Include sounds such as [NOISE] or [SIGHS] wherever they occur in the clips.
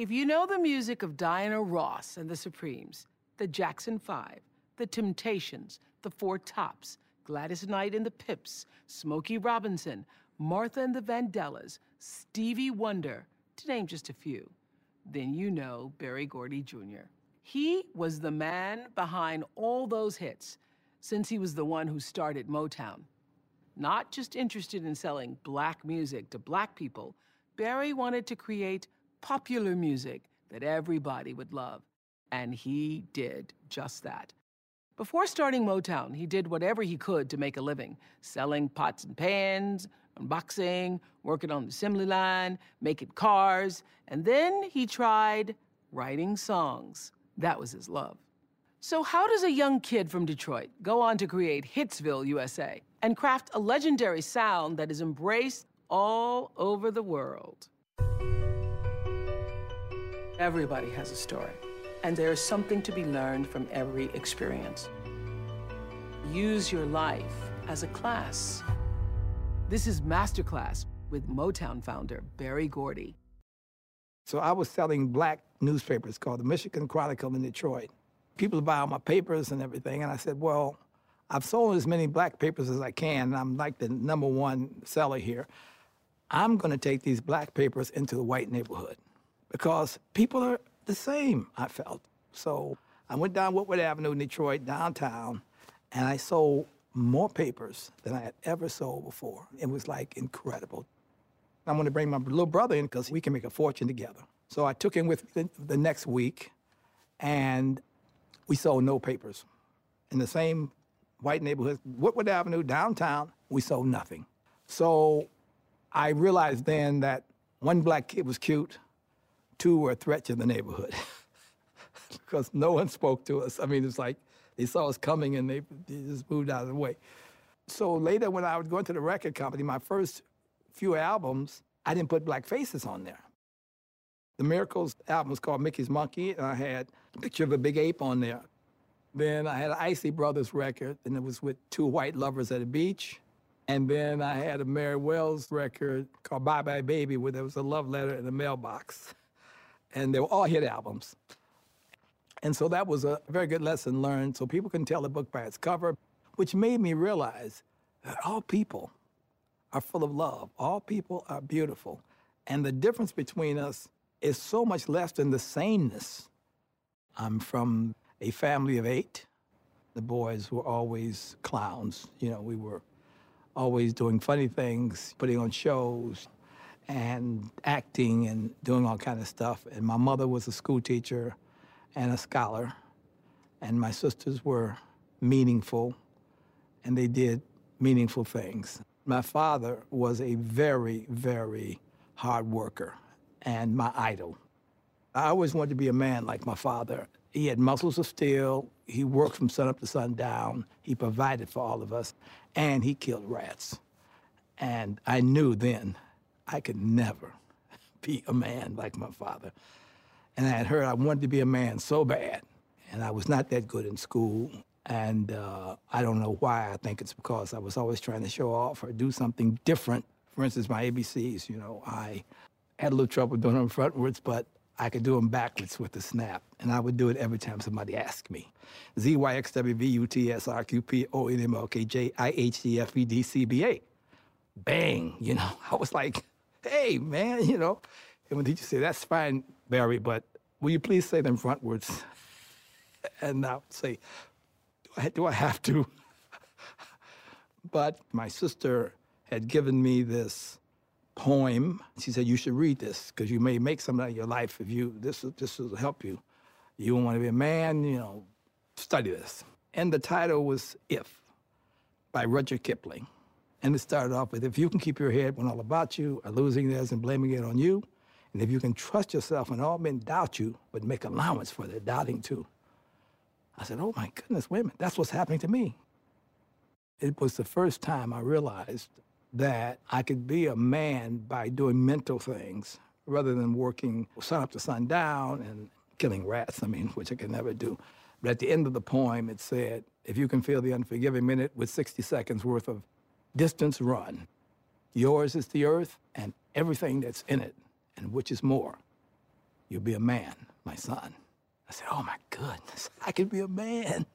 If you know the music of Diana Ross and the Supremes, the Jackson Five, the Temptations, the Four Tops, Gladys Knight and the Pips, Smokey Robinson, Martha and the Vandellas, Stevie Wonder, to name just a few, then you know Berry Gordy Jr. He was the man behind all those hits since he was the one who started Motown. Not just interested in selling black music to black people, Berry wanted to create popular music that everybody would love. And he did just that. Before starting Motown, he did whatever he could to make a living, selling pots and pans, unboxing, working on the assembly line, making cars, and then he tried writing songs. That was his love. So, how does a young kid from Detroit go on to create Hitsville, USA, and craft a legendary sound that is embraced all over the world? Everybody has a story, and there is something to be learned from every experience. Use your life as a class. This is Masterclass with Motown founder Berry Gordy. So I was selling black newspapers called the Michigan Chronicle in Detroit. People buy all my papers and everything, and I said, well, I've sold as many black papers as I can, and I'm like the number one seller here. I'm going to take these black papers into the white neighborhood because people are the same, I felt. So I went down Woodward Avenue in Detroit, downtown, and I sold more papers than I had ever sold before. It was like incredible. I'm going to bring my little brother in because we can make a fortune together. So I took him with me the, the next week, and we sold no papers. In the same white neighborhood, Woodward Avenue, downtown, we sold nothing. So I realized then that one black kid was cute, two were a threat to the neighborhood [LAUGHS] because no one spoke to us. I mean, it's like they saw us coming and they, they just moved out of the way. So later, when I would go into the record company, my first few albums, I didn't put black faces on there. The Miracles album was called Mickey's Monkey, and I had a picture of a big ape on there. Then I had an Isley Brothers record, and it was with two white lovers at a beach. And then I had a Mary Wells record called Bye Bye Baby, where there was a love letter in the mailbox [LAUGHS] and they were all hit albums. And so that was a very good lesson learned, so people can tell a book by its cover, which made me realize that all people are full of love. All people are beautiful. And the difference between us is so much less than the sameness. I'm from a family of eight. The boys were always clowns. You know, we were always doing funny things, putting on shows and acting and doing all kind of stuff. And my mother was a school teacher and a scholar, and my sisters were meaningful, and they did meaningful things. My father was a very, very hard worker and my idol. I always wanted to be a man like my father. He had muscles of steel. He worked from sun up to sundown. He provided for all of us, and he killed rats. And I knew then I could never [LAUGHS] be a man like my father. And I had heard I wanted to be a man so bad, and I was not that good in school. And uh, I don't know why. I think it's because I was always trying to show off or do something different. For instance, my ABCs, you know, I had a little trouble doing them frontwards, but I could do them backwards with the snap. And I would do it every time somebody asked me. Z Y X W V U T S R Q P O N M O K J I H D F E D C B A. Bang, you know, [LAUGHS] I was like, hey, man, [LAUGHS] you know. And when the teacher said, that's fine, Berry, but will you please say them frontwards? And I would say, do I, do I have to? [LAUGHS] but my sister had given me this poem. She said, you should read this because you may make something out of your life if you, this, this will help you. You want to be a man, you know, study this. And the title was If by Rudyard Kipling. And it started off with, if you can keep your head when all about you are losing theirs and blaming it on you, and if you can trust yourself when all men doubt you, but make allowance for their doubting too. I said, oh my goodness, wait a minute, that's what's happening to me. It was the first time I realized that I could be a man by doing mental things rather than working sun up to sundown and killing rats, I mean, [LAUGHS] which I could never do. But at the end of the poem, it said, if you can feel the unforgiving minute with 60 seconds worth of distance run, yours is the earth and everything that's in it, and which is more. You'll be a man, my son. I said, oh my goodness, I could be a man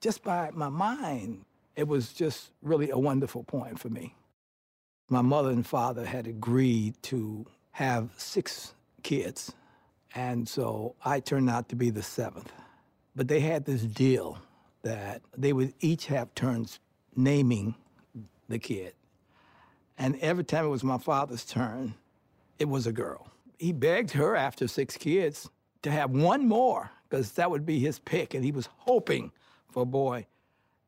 just by my mind. It was just really a wonderful point for me. My mother and father had agreed to have six kids, and so I turned out to be the seventh. But they had this deal that they would each have turns naming the kid. And every time it was my father's turn, it was a girl. He begged her after six kids to have one more, because that would be his pick, and he was hoping for a boy.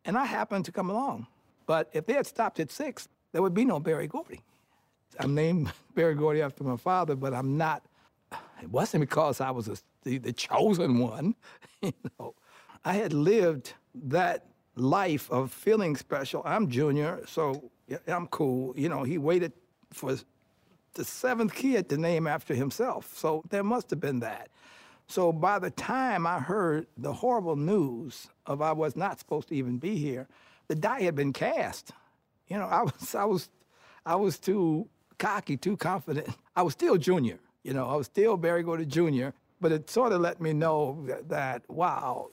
And I happened to come along. But if they had stopped at six, there would be no Berry Gordy. I'm named [LAUGHS] Berry Gordy after my father, but I'm not. It wasn't because I was a, the, the chosen one. [LAUGHS] you know, I had lived that life of feeling special. I'm junior, so I'm cool. You know, he waited for the seventh kid to name after himself. So there must have been that. So by the time I heard the horrible news of I was not supposed to even be here, the die had been cast. You know, I was I was I was too cocky, too confident. I was still junior. You know, I was still Berry Gordy Jr., but it sort of let me know that wow,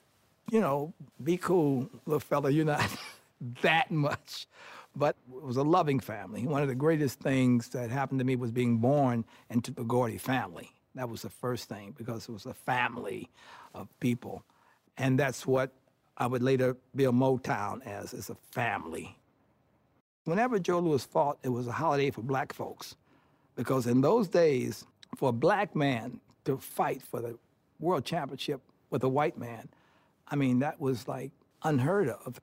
you know, be cool, little fella, you're not [LAUGHS] that much. But it was a loving family. One of the greatest things that happened to me was being born into the Gordy family. That was the first thing because it was a family of people. And that's what I would later build Motown as, as a family. Whenever Joe Louis fought, it was a holiday for black folks. Because in those days, for a black man to fight for the world championship with a white man, I mean, that was like unheard of.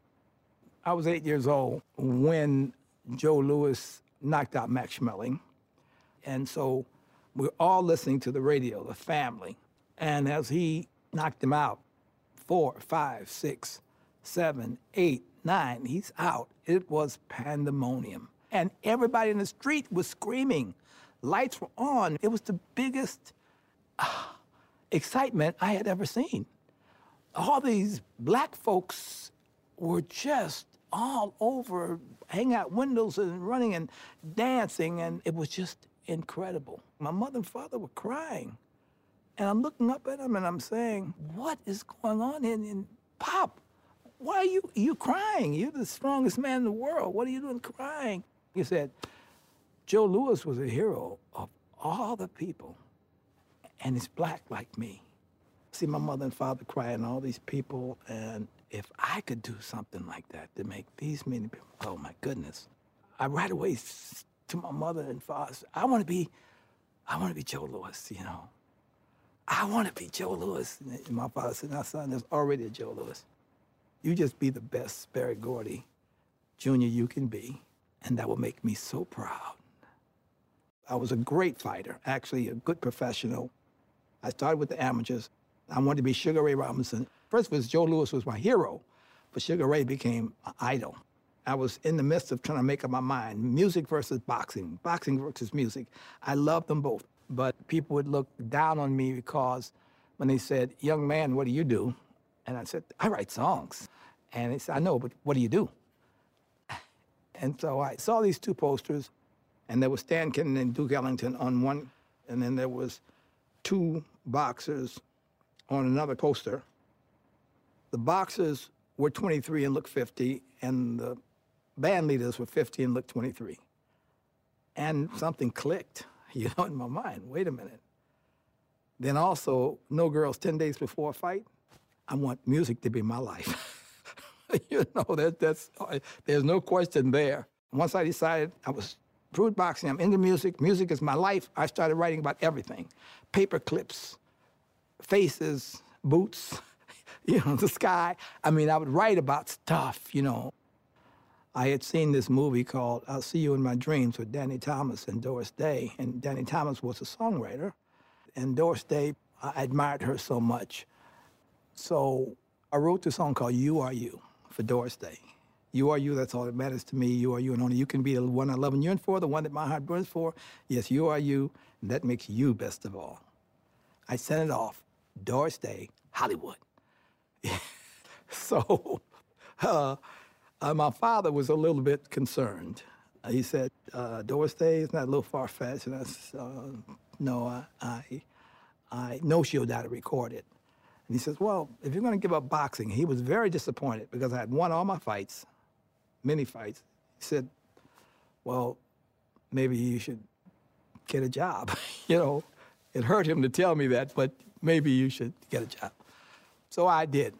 I was eight years old when Joe Louis knocked out Max Schmeling. And so we're all listening to the radio, the family. And as he knocked him out, four, five, six, seven, eight, nine, he's out. It was pandemonium. And everybody in the street was screaming. Lights were on. It was the biggest uh, excitement I had ever seen all these black folks were just all over, hanging out windows and running and dancing, and it was just incredible. My mother and father were crying. And I'm looking up at them and I'm saying, what is going on in, in Pop? Why are you, you crying? You're the strongest man in the world. What are you doing crying? He said, Joe Louis was a hero of all the people, and he's black like me see my mother and father crying, all these people, and if I could do something like that to make these many people, oh my goodness, I right away to my mother and father, I want to be, I want to be Joe Louis, you know. I want to be Joe Louis. And my father said, now son, there's already a Joe Louis. You just be the best Berry Gordy Jr. you can be, and that will make me so proud. I was a great fighter, actually a good professional. I started with the amateurs. I wanted to be Sugar Ray Robinson. First was Joe Louis was my hero, but Sugar Ray became an idol. I was in the midst of trying to make up my mind, music versus boxing, boxing versus music. I loved them both, but people would look down on me because when they said, young man, what do you do? And I said, I write songs. And they said, I know, but what do you do? [SIGHS] And so I saw these two posters, and there was Stan Kenton and Duke Ellington on one, and then there was two boxers on another poster. The boxers were 23 and looked 50, and the band leaders were 50 and looked 23. And something clicked. [LAUGHS] you know, in my mind. Wait a minute. Then also, No Girls 10 Days Before a Fight. I want music to be my life. [LAUGHS] you know, that, that's, there's no question there. Once I decided I was fruit boxing, I'm into music, music is my life, I started writing about everything. Paper clips, faces, boots, [LAUGHS] you know, the sky. I mean, I would write about stuff, you know. I had seen this movie called I'll See You in My Dreams with Danny Thomas and Doris Day, and Danny Thomas was a songwriter. And Doris Day, I admired her so much. So I wrote this song called You Are You for Doris Day. You are you, that's all that matters to me. You are you, and only you can be the one I love and yearn for, the one that my heart burns for. Yes, you are you, and that makes you best of all. I sent it off, Doris Day, Hollywood. [LAUGHS] so uh, uh, my father was a little bit concerned. He said, uh, Doris Day is not a little far-fetched. And I said, uh, no, I, I, I know she'll die to record it. And he says, well, if you're going to give up boxing, he was very disappointed because I had won all my fights, many fights. He said, well, maybe you should get a job. [LAUGHS] you know, it hurt him to tell me that, but maybe you should get a job. So I did.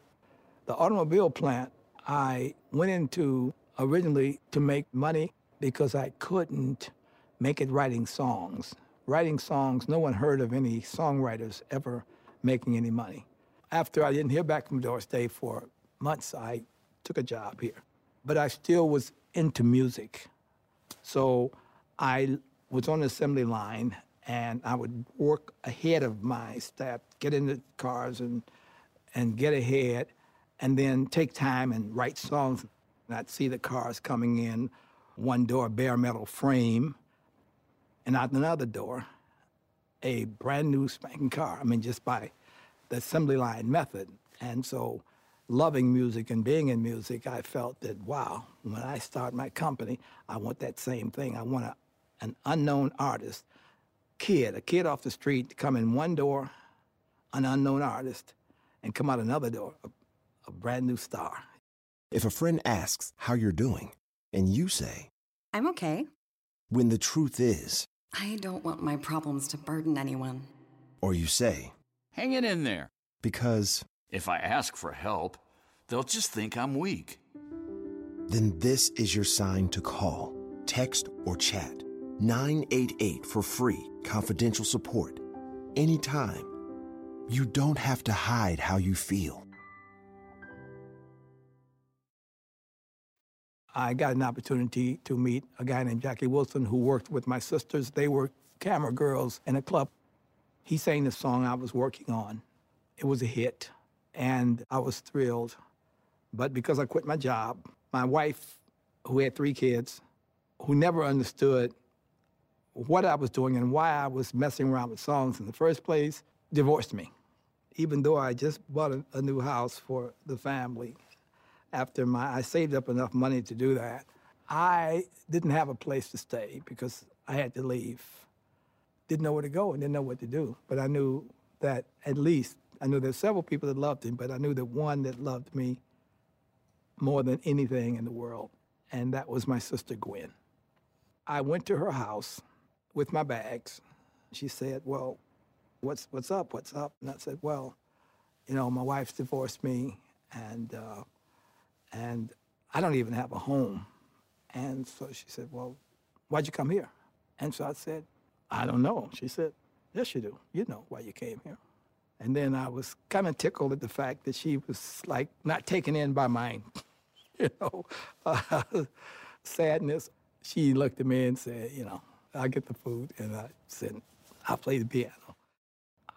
The automobile plant, I went into originally to make money because I couldn't make it writing songs. Writing songs, no one heard of any songwriters ever making any money. After I didn't hear back from Doris Day for months, I took a job here. But I still was into music. So I was on the assembly line and I would work ahead of my staff, get in the cars and, and get ahead, and then take time and write songs. And I'd see the cars coming in, one door, bare metal frame, and out another door, a brand new spanking car. I mean, just by the assembly line method. And so, loving music and being in music, I felt that, wow, when I start my company, I want that same thing. I want a, an unknown artist, kid, a kid off the street to come in one door, an unknown artist, and come out another door, a, a brand new star. If a friend asks how you're doing, and you say, I'm okay. When the truth is, I don't want my problems to burden anyone. Or you say, Hang it in there. Because if I ask for help, they'll just think I'm weak. Then this is your sign to call, text, or chat 988 for free, confidential support. Anytime. You don't have to hide how you feel. I got an opportunity to meet a guy named Jackie Wilson who worked with my sisters. They were camera girls in a club. He sang the song I was working on. It was a hit, and I was thrilled. But because I quit my job, my wife, who had three kids, who never understood what I was doing and why I was messing around with songs in the first place, divorced me. Even though I just bought a, a new house for the family, after my, I saved up enough money to do that, I didn't have a place to stay because I had to leave. Didn't know where to go and didn't know what to do. But I knew that at least, I knew there's several people that loved him, but I knew that one that loved me more than anything in the world, and that was my sister Gwen. I went to her house with my bags. She said, well, what's, what's up, what's up? And I said, well, you know, my wife's divorced me, and uh, and I don't even have a home. And so she said, Well, why'd you come here? And so I said, I don't know. She said, Yes, you do. You know why you came here. And then I was kind of tickled at the fact that she was like not taken in by my, [LAUGHS] you know, uh, [LAUGHS] sadness. She looked at me and said, You know, I'll get the food. And I said, I'll play the piano.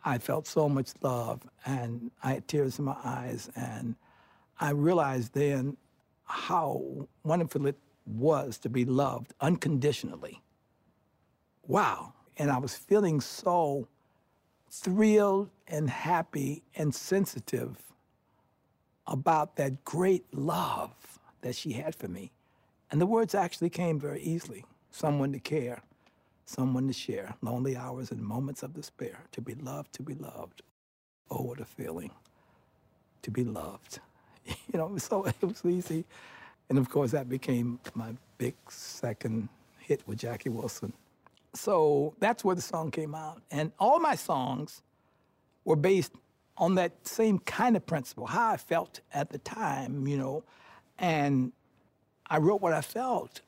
I felt so much love and I had tears in my eyes and I realized then how wonderful it was to be loved unconditionally. Wow. And I was feeling so thrilled and happy and sensitive about that great love that she had for me. And the words actually came very easily someone to care, someone to share, lonely hours and moments of despair, to be loved, to be loved. Oh, what a feeling to be loved. [LAUGHS] you know, so [LAUGHS] it was easy. And of course, that became my big second hit with Jackie Wilson. So that's where the song came out. And all my songs were based on that same kind of principle, how I felt at the time, you know. And I wrote what I felt.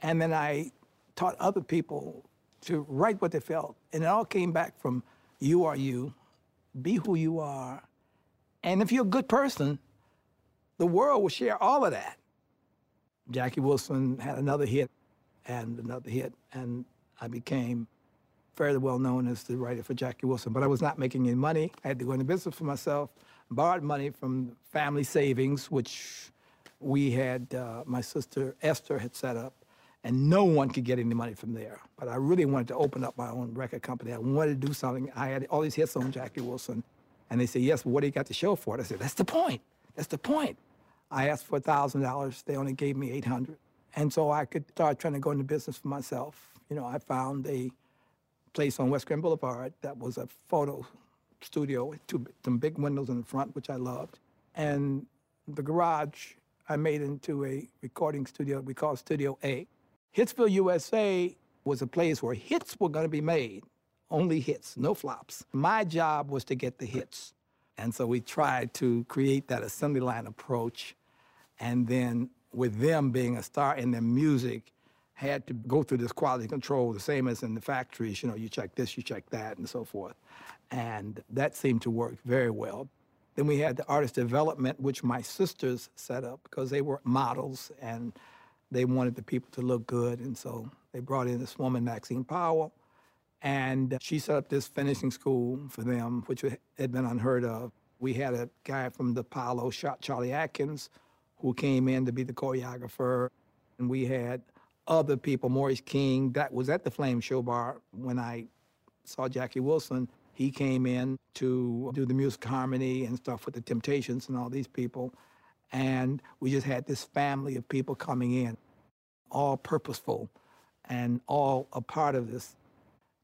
And then I taught other people to write what they felt. And it all came back from you are you, be who you are. And if you're a good person, the world will share all of that. Jackie Wilson had another hit and another hit, and I became fairly well known as the writer for Jackie Wilson. But I was not making any money. I had to go into business for myself, borrowed money from family savings, which we had, uh, my sister Esther had set up, and no one could get any money from there. But I really wanted to open up my own record company. I wanted to do something. I had all these hits on Jackie Wilson. And they said, yes, what do you got to show for it? I said, that's the point. That's the point. I asked for $1,000. They only gave me 800 And so I could start trying to go into business for myself. You know, I found a place on West Grand Boulevard that was a photo studio with two, some big windows in the front, which I loved. And the garage I made into a recording studio we call Studio A. Hitsville, USA was a place where hits were going to be made, only hits, no flops. My job was to get the hits. And so we tried to create that assembly line approach. And then with them being a star in their music, had to go through this quality control, the same as in the factories. You know, you check this, you check that, and so forth. And that seemed to work very well. Then we had the artist development, which my sisters set up because they were models and they wanted the people to look good. And so they brought in this woman, Maxine Powell, and she set up this finishing school for them, which had been unheard of. We had a guy from the Apollo, shot Cholly Atkins, who came in to be the choreographer. And we had other people, Maurice King, that was at the Flame Show Bar when I saw Jackie Wilson. He came in to do the music harmony and stuff with the Temptations and all these people. And we just had this family of people coming in, all purposeful and all a part of this.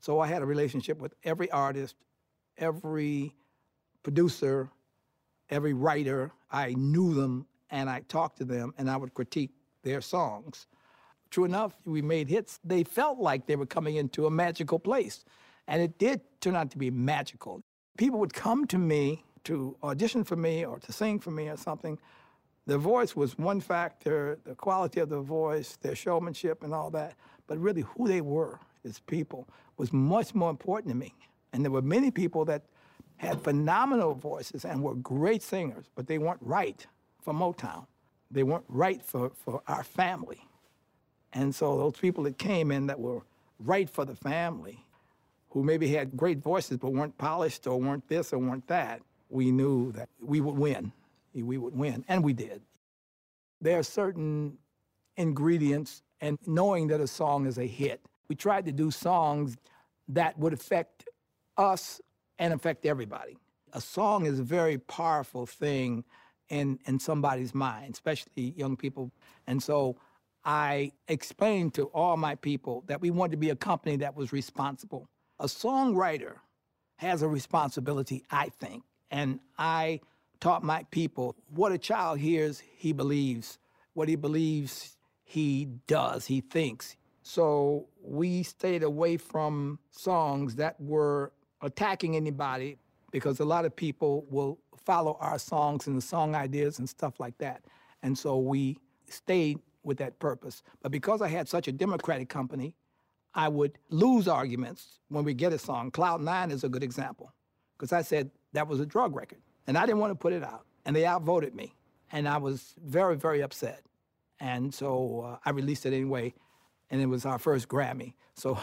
So I had a relationship with every artist, every producer, every writer. I knew them and I talked to them and I would critique their songs. True enough, we made hits. They felt like they were coming into a magical place. And it did turn out to be magical. People would come to me to audition for me or to sing for me or something. The voice was one factor, the quality of the voice, their showmanship, and all that. But really, who they were as people was much more important to me. And there were many people that had phenomenal voices and were great singers, but they weren't right for Motown. They weren't right for, for our family. And so those people that came in that were right for the family, who maybe had great voices but weren't polished or weren't this or weren't that, we knew that we would win. We would win, and we did. There are certain ingredients, and knowing that a song is a hit, we tried to do songs that would affect us and affect everybody. A song is a very powerful thing in, in somebody's mind, especially young people. And so I explained to all my people that we wanted to be a company that was responsible. A songwriter has a responsibility, I think, and I taught my people what a child hears, he believes. What he believes, he does, he thinks. So we stayed away from songs that were attacking anybody because a lot of people will follow our songs and the song ideas and stuff like that. And so we stayed with that purpose. But because I had such a democratic company, I would lose arguments when we get a song. Cloud Nine is a good example, because I said that was a drug record, and I didn't want to put it out, and they outvoted me, and I was very, very upset, and so uh, I released it anyway, and it was our first Grammy. So,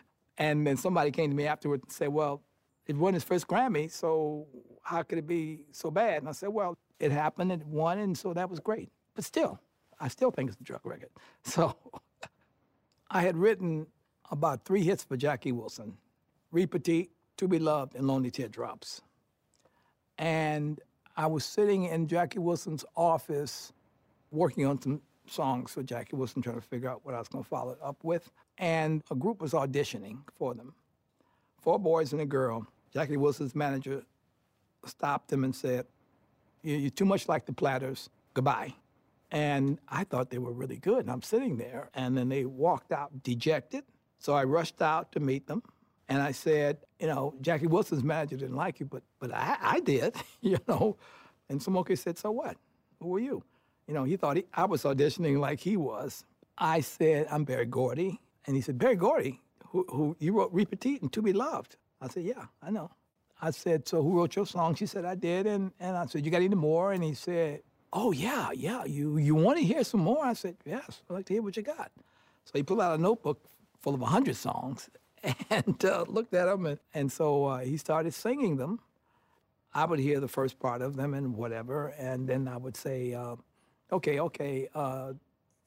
[LAUGHS] and then somebody came to me afterward and said, "Well, it won his first Grammy, so how could it be so bad?" And I said, "Well, it happened, it won, and so that was great, but still." I still think it's a drug record. [LAUGHS] So I had written about three hits for Jackie Wilson Reet Petite, To Be Loved, and Lonely Teardrops. And I was sitting in Jackie Wilson's office working on some songs for Jackie Wilson, trying to figure out what I was going to follow it up with. And a group was auditioning for them four boys and a girl. Jackie Wilson's manager stopped him and said, You're too much like the Platters. Goodbye. And I thought they were really good. And I'm sitting there, and then they walked out dejected. So I rushed out to meet them, and I said, you know, Jackie Wilson's manager didn't like you, but but I, I did, [LAUGHS] you know. And Smokey said, so what? Who were you? You know, he thought he, I was auditioning like he was. I said, I'm Berry Gordy. And he said, Berry Gordy, who, who you wrote Reet Petite and To Be Loved. I said, yeah, I know. I said, so who wrote your song? She said, I did. And, and I said, you got any more? And he said, oh, yeah, yeah, you, you want to hear some more? I said, yes, I'd like to hear what you got. So he pulled out a notebook full of 100 songs [LAUGHS] and uh, looked at them. And, and so uh, he started singing them. I would hear the first part of them and whatever. And then I would say, uh, okay, okay, uh,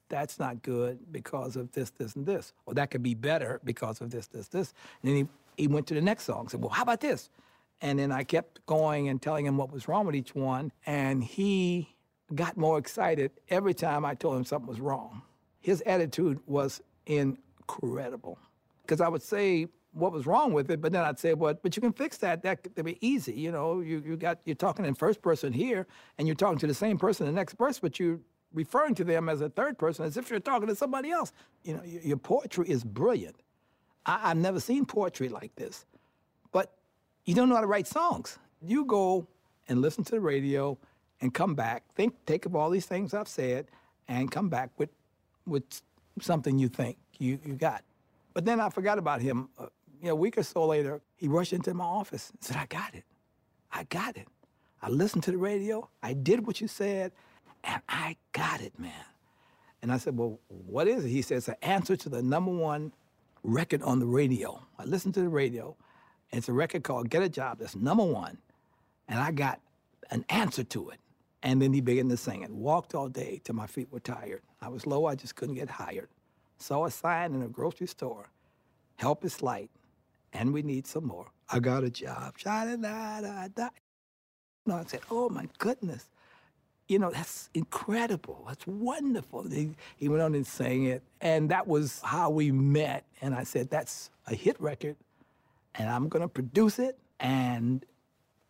that's not good because of this, this, and this. Or that could be better because of this, this, this. And then he, he went to the next song. and Said, well, how about this? And then I kept going and telling him what was wrong with each one. And he got more excited every time I told him something was wrong. His attitude was incredible. Because I would say what was wrong with it, but then I'd say, well, but you can fix that. That could be easy. You know, you, you got, you're talking in first person here, and you're talking to the same person in the next verse, but you're referring to them as a third person as if you're talking to somebody else. You know, your, poetry is brilliant. I, I've never seen poetry like this. But you don't know how to write songs. You go and listen to the radio and come back, think, take of all these things I've said, and come back with, with something you think you, you got. But then I forgot about him. Uh, you know, a week or so later, he rushed into my office and said, I got it. I got it. I listened to the radio. I did what you said, and I got it, man. And I said, Well, what is it? He said, It's an answer to the number one record on the radio. I listened to the radio, and it's a record called Get a Job that's number one. And I got an answer to it. And then he began to sing it. Walked all day till my feet were tired. I was low, I just couldn't get hired. Saw a sign in a grocery store Help is light, and we need some more. I got a job. No, I said, oh my goodness. You know, that's incredible. That's wonderful. He, he went on and sang it. And that was how we met. And I said, that's a hit record, and I'm going to produce it. And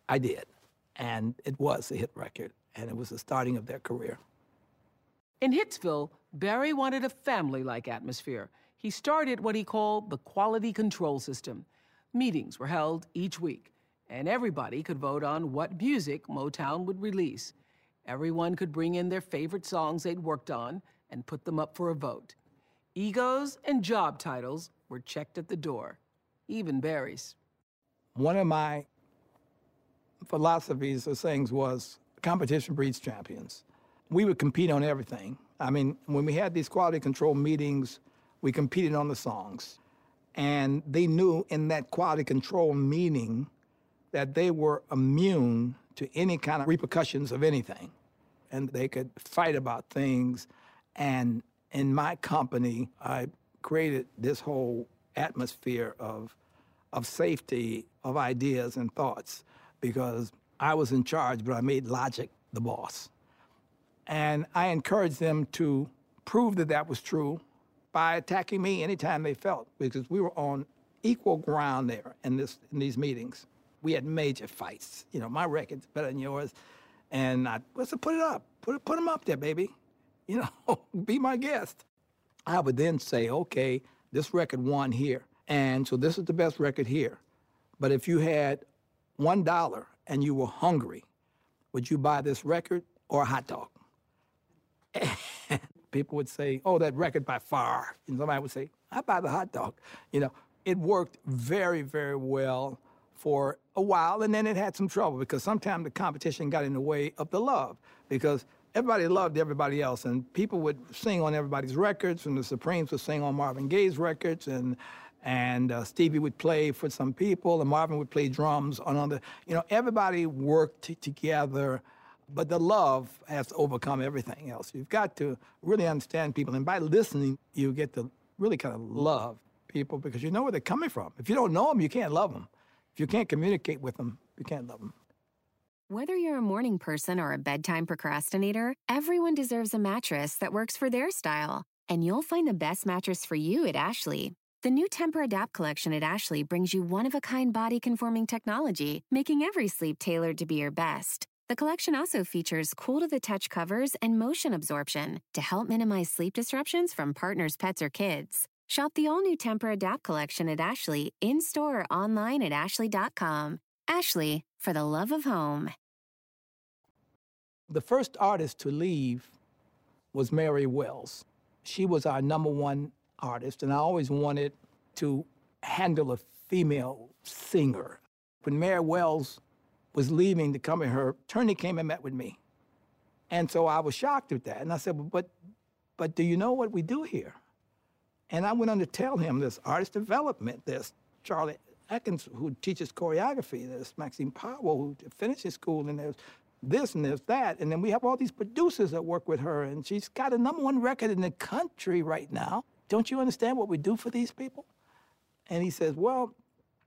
I did. And it was a hit record, and it was the starting of their career. In Hitsville, Berry wanted a family like atmosphere. He started what he called the quality control system. Meetings were held each week, and everybody could vote on what music Motown would release. Everyone could bring in their favorite songs they'd worked on and put them up for a vote. Egos and job titles were checked at the door, even Berry's. One of my philosophies or things was competition breeds champions. We would compete on everything. I mean, when we had these quality control meetings, we competed on the songs. And they knew in that quality control meeting that they were immune to any kind of repercussions of anything. And they could fight about things. And in my company, I created this whole atmosphere of, of safety of ideas and thoughts because I was in charge, but I made logic the boss. And I encouraged them to prove that that was true by attacking me anytime they felt, because we were on equal ground there in, this, in these meetings. We had major fights. You know, my record's better than yours. And I, let's put it up. Put, it, put them up there, baby. [LAUGHS] You know, be my guest. I would then say, okay, this record won here. And so this is the best record here. But if you had $1 and you were hungry, would you buy this record or a hot dog? [LAUGHS] people would say, oh, that record by far. And somebody would say, I buy the hot dog. You know, it worked very, very well for a while, and then it had some trouble because sometimes the competition got in the way of the love because everybody loved everybody else, and people would sing on everybody's records, and the Supremes would sing on Marvin Gaye's records, and and uh, Stevie would play for some people, and Marvin would play drums on other. You know, everybody worked together but the love has to overcome everything else. You've got to really understand people. And by listening, you get to really kind of love people because you know where they're coming from. If you don't know them, you can't love them. If you can't communicate with them, you can't love them. Whether you're a morning person or a bedtime procrastinator, everyone deserves a mattress that works for their style. And you'll find the best mattress for you at Ashley. The new Tempur-Adapt collection at Ashley brings you one of a kind body conforming technology, making every sleep tailored to be your best. The collection also features cool to the touch covers and motion absorption to help minimize sleep disruptions from partners, pets, or kids. Shop the all new Tempur-Adapt collection at Ashley in store or online at ashley.com. Ashley, for the love of home. The first artist to leave was Mary Wells. She was our number one artist, and I always wanted to handle a female singer. When Mary Wells was leaving to come in, her attorney came and met with me. And so I was shocked at that. And I said, but, but do you know what we do here? And I went on to tell him this artist development, this Cholly Atkins who teaches choreography, there's Maxine Powell who finishes school, and there's this and there's that. And then we have all these producers that work with her, and she's got a number one record in the country right now. Don't you understand what we do for these people? And he says, Well,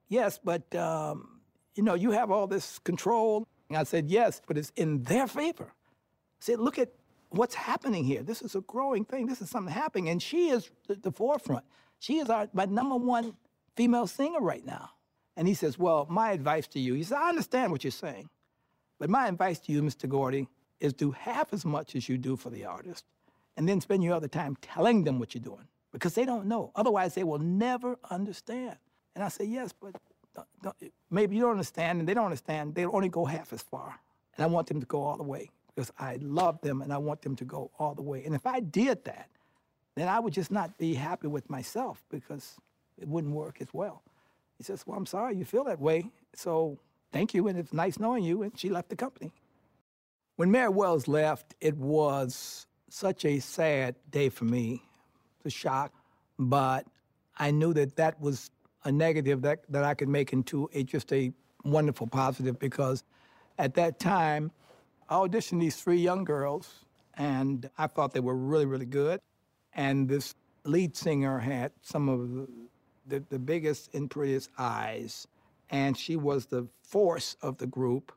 yes, but um, you know, you have all this control. And I said, Yes, but it's in their favor. I said, Look at what's happening here. This is a growing thing. This is something happening. And she is the, forefront. She is our, my number one female singer right now. And he says, Well, my advice to you, he says, I understand what you're saying. But my advice to you, Mr. Gordy, is do half as much as you do for the artist and then spend your other time telling them what you're doing because they don't know. Otherwise, they will never understand. And I say, yes, but maybe you don't understand and they don't understand. They'll only go half as far. And I want them to go all the way because I love them and I want them to go all the way. And if I did that, then I would just not be happy with myself because it wouldn't work as well. He says, Well, I'm sorry you feel that way. So thank you, and it's nice knowing you. And she left the company. When Mary Wells left, it was such a sad day for me, a shock, but I knew that that was a negative that, that I could make into a, just a wonderful positive because at that time, I auditioned these three young girls, and I thought they were really, really good. And this lead singer had some of the, the, the biggest and prettiest eyes, and she was the force of the group.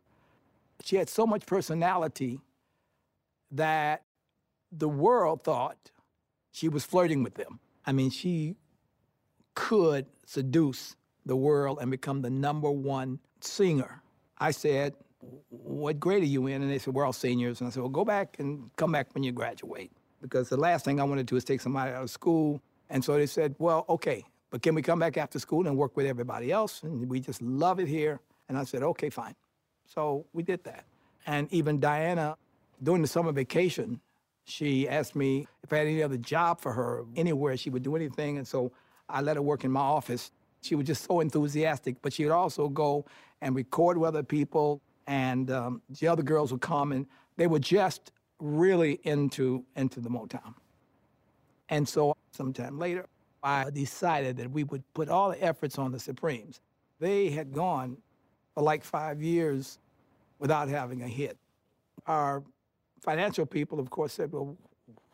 She had so much personality that the world thought she was flirting with them. I mean, she could seduce the world and become the number one singer. I said, What grade are you in? And they said, We're all seniors. And I said, Well, go back and come back when you graduate. Because the last thing I want to do is take somebody out of school. And so they said, Well, okay, but can we come back after school and work with everybody else? And we just love it here. And I said, Okay, fine. So we did that. And even Diana, during the summer vacation, she asked me if I had any other job for her anywhere she would do anything. And so I let her work in my office. She was just so enthusiastic, but she would also go and record with other people. And um, the other girls would come, and they were just really into into the Motown. And so, sometime later, I decided that we would put all the efforts on the Supremes. They had gone for like five years without having a hit. Our financial people, of course, said, Well,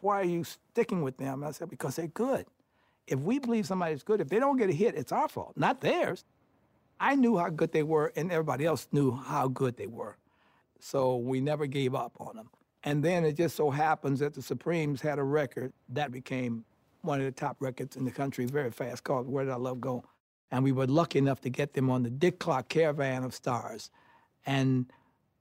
why are you sticking with them? And I said, Because they're good. If we believe somebody's good, if they don't get a hit, it's our fault, not theirs. I knew how good they were, and everybody else knew how good they were. So we never gave up on them. And then it just so happens that the Supremes had a record that became one of the top records in the country very fast called Where Did Our Love Go? And we were lucky enough to get them on the Dick Clark Caravan of Stars. And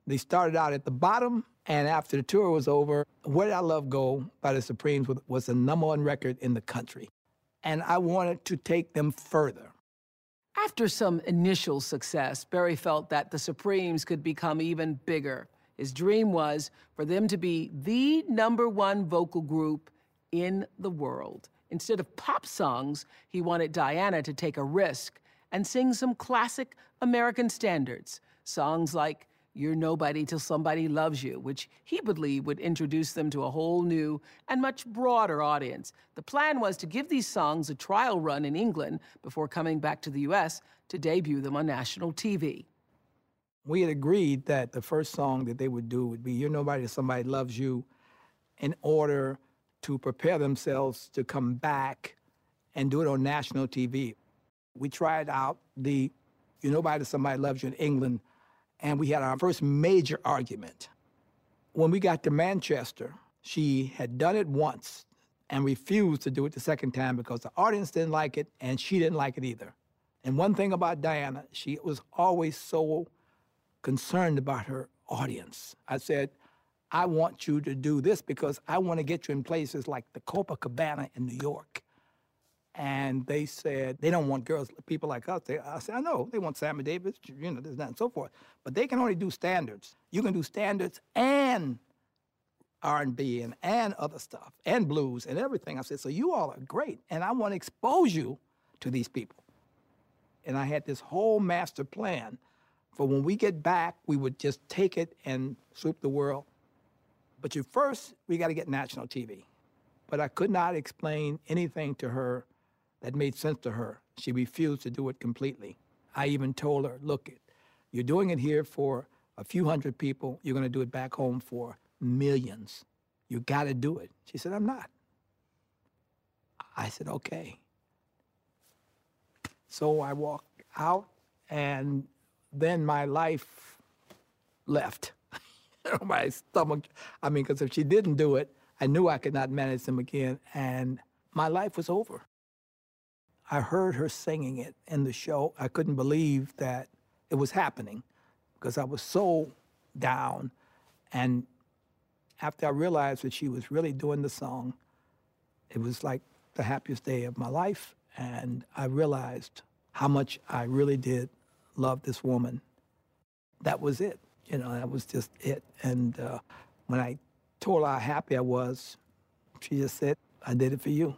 they started out at the bottom, and after the tour was over, Where Did Our Love Go by the Supremes was the number one record in the country. And I wanted to take them further. After some initial success, Berry felt that the Supremes could become even bigger. His dream was for them to be the number one vocal group in the world. Instead of pop songs, he wanted Diana to take a risk and sing some classic American standards, songs like You're Nobody Till Somebody Loves You, which he believed would introduce them to a whole new and much broader audience. The plan was to give these songs a trial run in England before coming back to the U.S. to debut them on national TV. We had agreed that the first song that they would do would be You're Nobody Till Somebody Loves You in order to prepare themselves to come back and do it on national TV. We tried out the "You're Nobody Till Somebody Loves You in England, and we had our first major argument. When we got to Manchester, she had done it once and refused to do it the second time because the audience didn't like it and she didn't like it either. And one thing about Diana, she was always so concerned about her audience. I said, I want you to do this because I want to get you in places like the Copacabana in New York. And they said they don't want girls, people like us. They, I said, I know, they want Sammy Davis, you know, this, that, and so forth. But they can only do standards. You can do standards and R&B and, and other stuff, and blues and everything. I said, so you all are great, and I want to expose you to these people. And I had this whole master plan for when we get back, we would just take it and sweep the world. But you first, we got to get national TV. But I could not explain anything to her that made sense to her. She refused to do it completely. I even told her, look, you're doing it here for a few hundred people. You're going to do it back home for millions. You got to do it. She said, I'm not. I said, okay. So I walked out, and then my life left. [LAUGHS] my stomach, I mean, because if she didn't do it, I knew I could not manage them again, and my life was over. I heard her singing it in the show. I couldn't believe that it was happening because I was so down. And after I realized that she was really doing the song, it was like the happiest day of my life. And I realized how much I really did love this woman. That was it. You know, that was just it. And uh, when I told her how happy I was, she just said, I did it for you.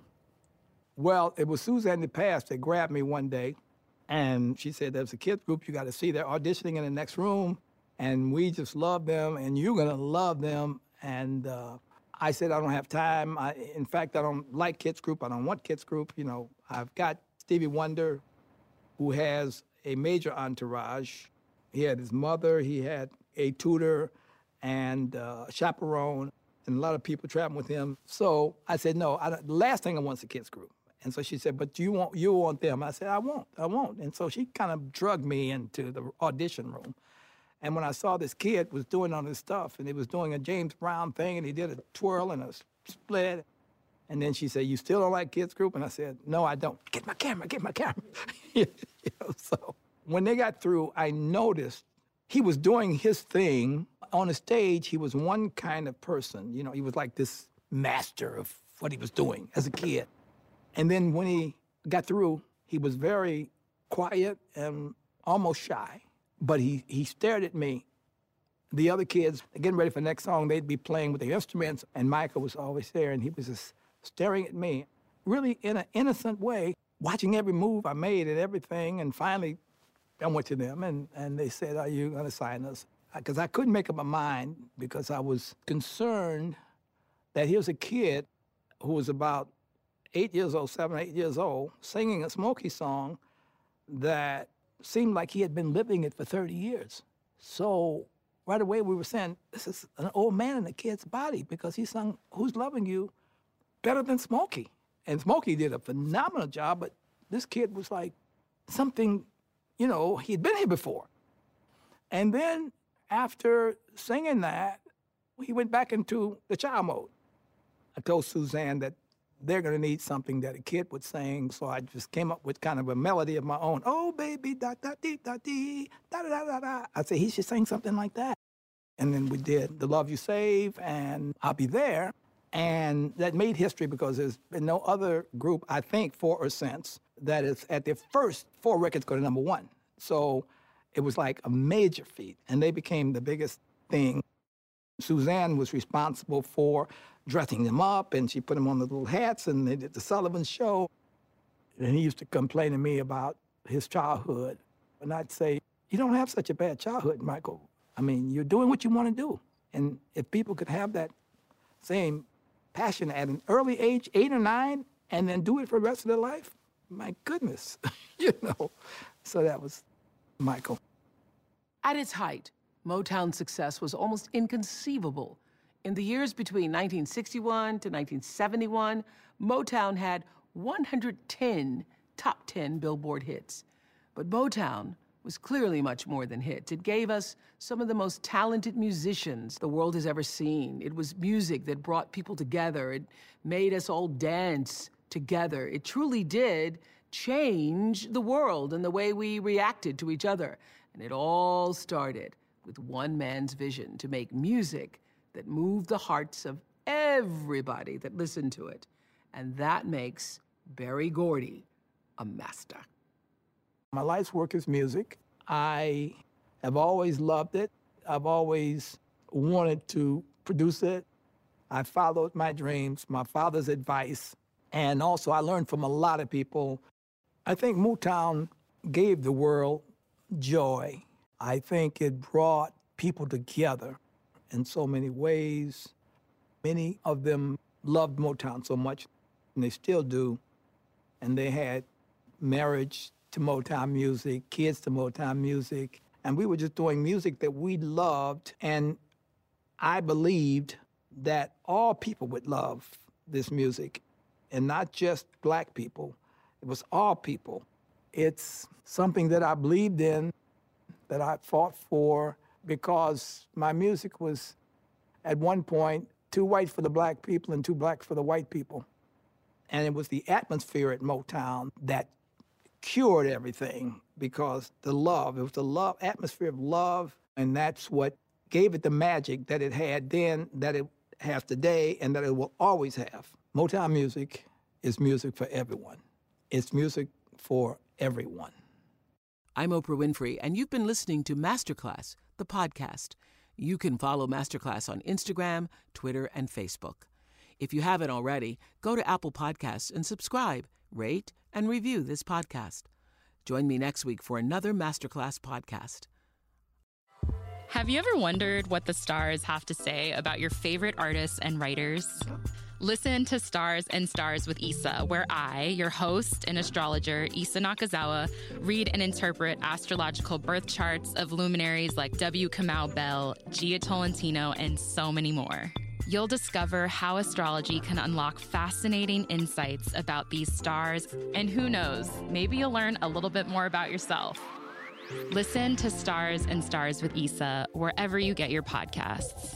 Well, it was Suzanne de Passe that grabbed me one day, and she said, there's a kids group you got to see. They're auditioning in the next room, and we just love them, and you're going to love them. And uh, I said, I don't have time. I, in fact, I don't like kids group. I don't want kids group. You know, I've got Stevie Wonder, who has a major entourage. He had his mother, he had a tutor and uh, chaperone, and a lot of people traveling with him. So I said, no, I, the last thing I want is a kids group. And so she said, but you want you want them? I said, I won't, I won't. And so she kind of drugged me into the audition room. And when I saw this kid was doing all this stuff, and he was doing a James Brown thing, and he did a twirl and a split, and then she said, "You still don't like kids group?" And I said, "No, I don't. Get my camera. Get my camera." [LAUGHS] you know, so when they got through, I noticed he was doing his thing on the stage. He was one kind of person. You know, he was like this master of what he was doing as a kid. And then when he got through, he was very quiet and almost shy. But he, he stared at me. The other kids, getting ready for the next song, they'd be playing with their instruments, and Michael was always there, and he was just staring at me, really in an innocent way, watching every move I made and everything. And finally, I went to them, and, and they said, Are you going to sign us? Because I couldn't make up my mind because I was concerned that he was a kid who was about eight years old, seven, eight years old, singing a Smokey song that seemed like he had been living it for 30 years. So right away we were saying, this is an old man in a kid's body because he sung Who's Loving You better than Smokey. And Smokey did a phenomenal job, but this kid was like something, you know, he'd been here before. And then after singing that, he went back into the child mode. I told Suzanne that they're going to need something that a kid would sing, so I just came up with kind of a melody of my own. Oh, baby, da da dee da dee, da da da da. I said, he should sing something like that. And then we did The Love You Save and I'll Be There. And that made history because there's been no other group, I think, for or since, that is at their first four records go to number one. So it was like a major feat, and they became the biggest thing. Suzanne was responsible for dressing them up, and she put them on the little hats, and they did the Sullivan Show. And he used to complain to me about his childhood. And I'd say, You don't have such a bad childhood, Michael. I mean, you're doing what you want to do. And if people could have that same passion at an early age, eight or nine, and then do it for the rest of their life, my goodness, [LAUGHS] you know. So that was Michael. At its height, Motown's success was almost inconceivable. In the years between 1961 to 1971, Motown had 110 top 10 Billboard hits. But Motown was clearly much more than hits. It gave us some of the most talented musicians the world has ever seen. It was music that brought people together. It made us all dance together. It truly did change the world and the way we reacted to each other. And it all started with one man's vision to make music that moved the hearts of everybody that listened to it. And that makes Berry Gordy, a master. My life's work is music. I have always loved it. I've always wanted to produce it. I followed my dreams, my father's advice, and also I learned from a lot of people. I think Motown gave the world joy. I think it brought people together in so many ways. Many of them loved Motown so much, and they still do. And they had marriage to Motown music, kids to Motown music. And we were just doing music that we loved. And I believed that all people would love this music, and not just black people. It was all people. It's something that I believed in, that I fought for, because my music was, at one point, too white for the black people and too black for the white people. And it was the atmosphere at Motown that cured everything because the love, it was the love, atmosphere of love, and that's what gave it the magic that it had then, that it has today, and that it will always have. Motown music is music for everyone. It's music for everyone. I'm Oprah Winfrey, and you've been listening to Masterclass, the podcast. You can follow Masterclass on Instagram, Twitter, and Facebook. If you haven't already, go to Apple Podcasts and subscribe, rate, and review this podcast. Join me next week for another Masterclass podcast. Have you ever wondered what the stars have to say about your favorite artists and writers? Listen to Stars and Stars with Isa, where I, your host and astrologer, Isa Nakazawa, read and interpret astrological birth charts of luminaries like W. Kamau Bell, Jia Tolentino, and so many more. You'll discover how astrology can unlock fascinating insights about these stars, and who knows, maybe you'll learn a little bit more about yourself. Listen to Stars and Stars with Isa wherever you get your podcasts.